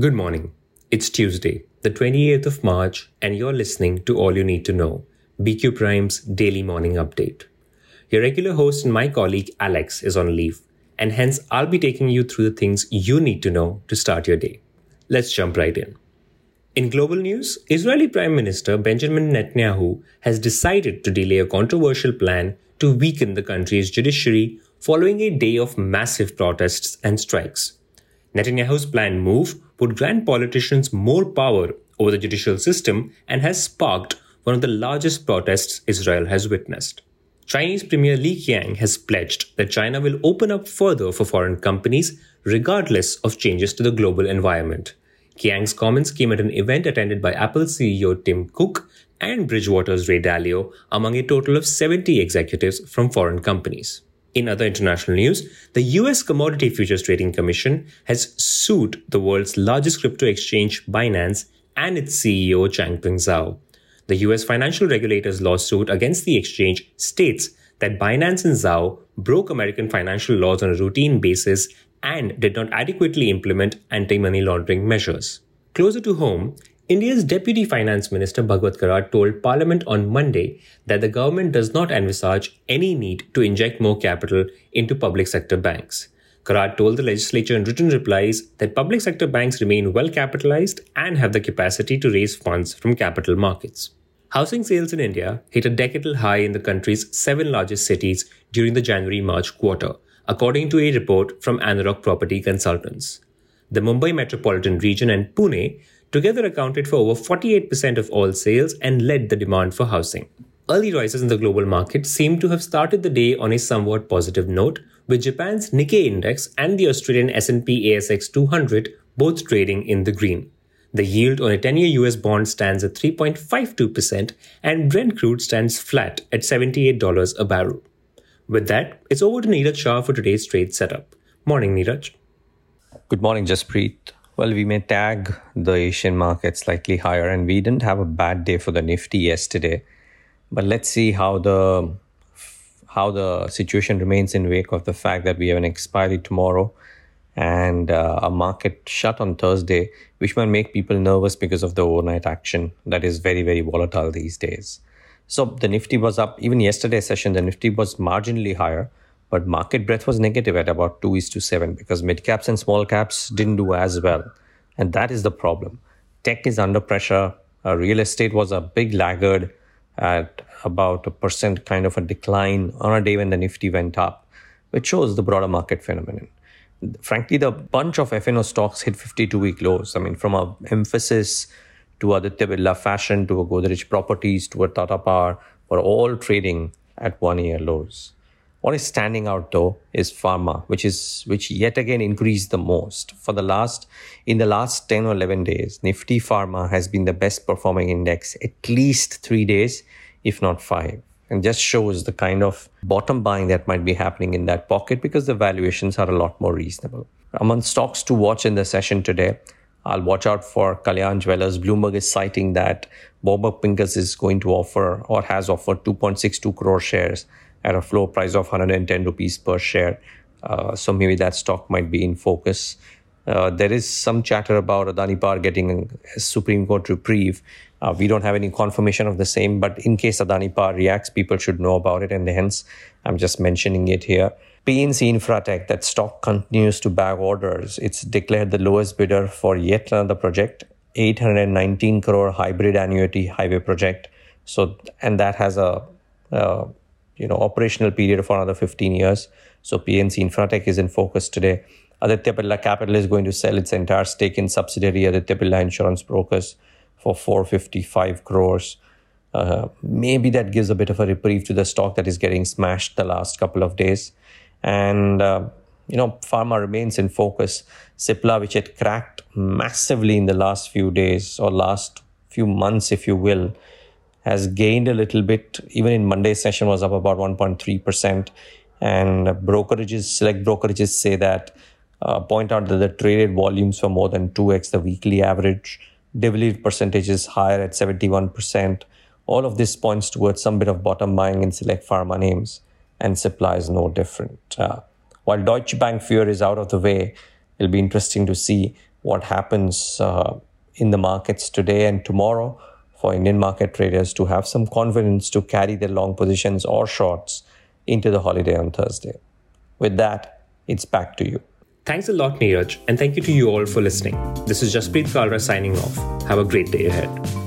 Good morning. It's Tuesday, the 28th of March, and you're listening to All You Need to Know, BQ Prime's daily morning update. Your regular host and my colleague Alex is on leave, and hence I'll be taking you through the things you need to know to start your day. Let's jump right in. In global news, Israeli Prime Minister Benjamin Netanyahu has decided to delay a controversial plan to weaken the country's judiciary following a day of massive protests and strikes. Netanyahu's planned move would grant politicians more power over the judicial system and has sparked one of the largest protests Israel has witnessed. Chinese Premier Li Qiang has pledged that China will open up further for foreign companies regardless of changes to the global environment. Qiang's comments came at an event attended by Apple CEO Tim Cook and Bridgewater's Ray Dalio among a total of 70 executives from foreign companies. In other international news, the US Commodity Futures Trading Commission has sued the world's largest crypto exchange, Binance, and its CEO, Changpeng Zhao. The US financial regulator's lawsuit against the exchange states that Binance and Zhao broke American financial laws on a routine basis and did not adequately implement anti money laundering measures. Closer to home, India's Deputy Finance Minister Bhagwat Karad told Parliament on Monday that the government does not envisage any need to inject more capital into public sector banks. Karad told the legislature in written replies that public sector banks remain well capitalized and have the capacity to raise funds from capital markets. Housing sales in India hit a decadal high in the country's seven largest cities during the January March quarter, according to a report from Anarock Property Consultants. The Mumbai metropolitan region and Pune together accounted for over 48% of all sales and led the demand for housing. Early rises in the global market seem to have started the day on a somewhat positive note, with Japan's Nikkei index and the Australian S&P ASX 200 both trading in the green. The yield on a 10-year US bond stands at 3.52% and Brent crude stands flat at $78 a barrel. With that, it's over to Niraj Shah for today's trade setup. Morning, Niraj. Good morning, Jaspreet. Well, we may tag the Asian market slightly higher, and we didn't have a bad day for the Nifty yesterday. But let's see how the how the situation remains in wake of the fact that we have an expiry tomorrow and uh, a market shut on Thursday, which might make people nervous because of the overnight action that is very, very volatile these days. So the Nifty was up. Even yesterday's session, the Nifty was marginally higher, but market breadth was negative at about 2 is to 7 because mid caps and small caps didn't do as well. And that is the problem. Tech is under pressure. Uh, real estate was a big laggard at about a percent kind of a decline on a day when the Nifty went up, which shows the broader market phenomenon. Frankly, the bunch of F&O stocks hit 52 week lows. I mean, from a Mphasis to Aditya Birla Fashion to a Godrej Properties to a Tata Power were all trading at one year lows. What is standing out though is pharma, which is which yet again increased the most. For the last in the last 10 or 11 days, Nifty Pharma has been the best performing index at least 3 days, if not 5. And just shows the kind of bottom buying that might be happening in that pocket because the valuations are a lot more reasonable. Among stocks to watch in the session today, I'll watch out for Kalyan Jewellers. Bloomberg is citing that Warburg Pincus is going to offer or has offered 2.62 crore shares at a floor price of 110 rupees per share. Uh, so maybe that stock might be in focus. Uh, there is some chatter about Adani Power getting a Supreme Court reprieve. Uh, we don't have any confirmation of the same, but in case Adani Power reacts, people should know about it, and hence I'm just mentioning it here. PNC Infratech, that stock continues to bag orders. It's declared the lowest bidder for yet another project, 819 crore hybrid annuity highway project. So, and that has a, a you know operational period for another 15 years. So PNC Infratech is in focus today. Aditya Birla Capital is going to sell its entire stake in subsidiary Aditya Birla Insurance Brokers for 455 crores. Uh, maybe that gives a bit of a reprieve to the stock that is getting smashed the last couple of days. And, uh, you know, pharma remains in focus. Cipla, which had cracked massively in the last few days or last few months, if you will, has gained a little bit. Even in Monday's session was up about 1.3%. And brokerages, select brokerages say that, uh, point out that the traded volumes were more than 2x the weekly average. Dividend percentage is higher at 71%. All of this points towards some bit of bottom buying in select pharma names, and Cipla is no different. Uh, while Deutsche Bank fear is out of the way, it'll be interesting to see what happens uh, in the markets today and tomorrow for Indian market traders to have some confidence to carry their long positions or shorts into the holiday on Thursday. With that, it's back to you. Thanks a lot, Niraj, and thank you to you all for listening. This is Jaspreet Kalra signing off. Have a great day ahead.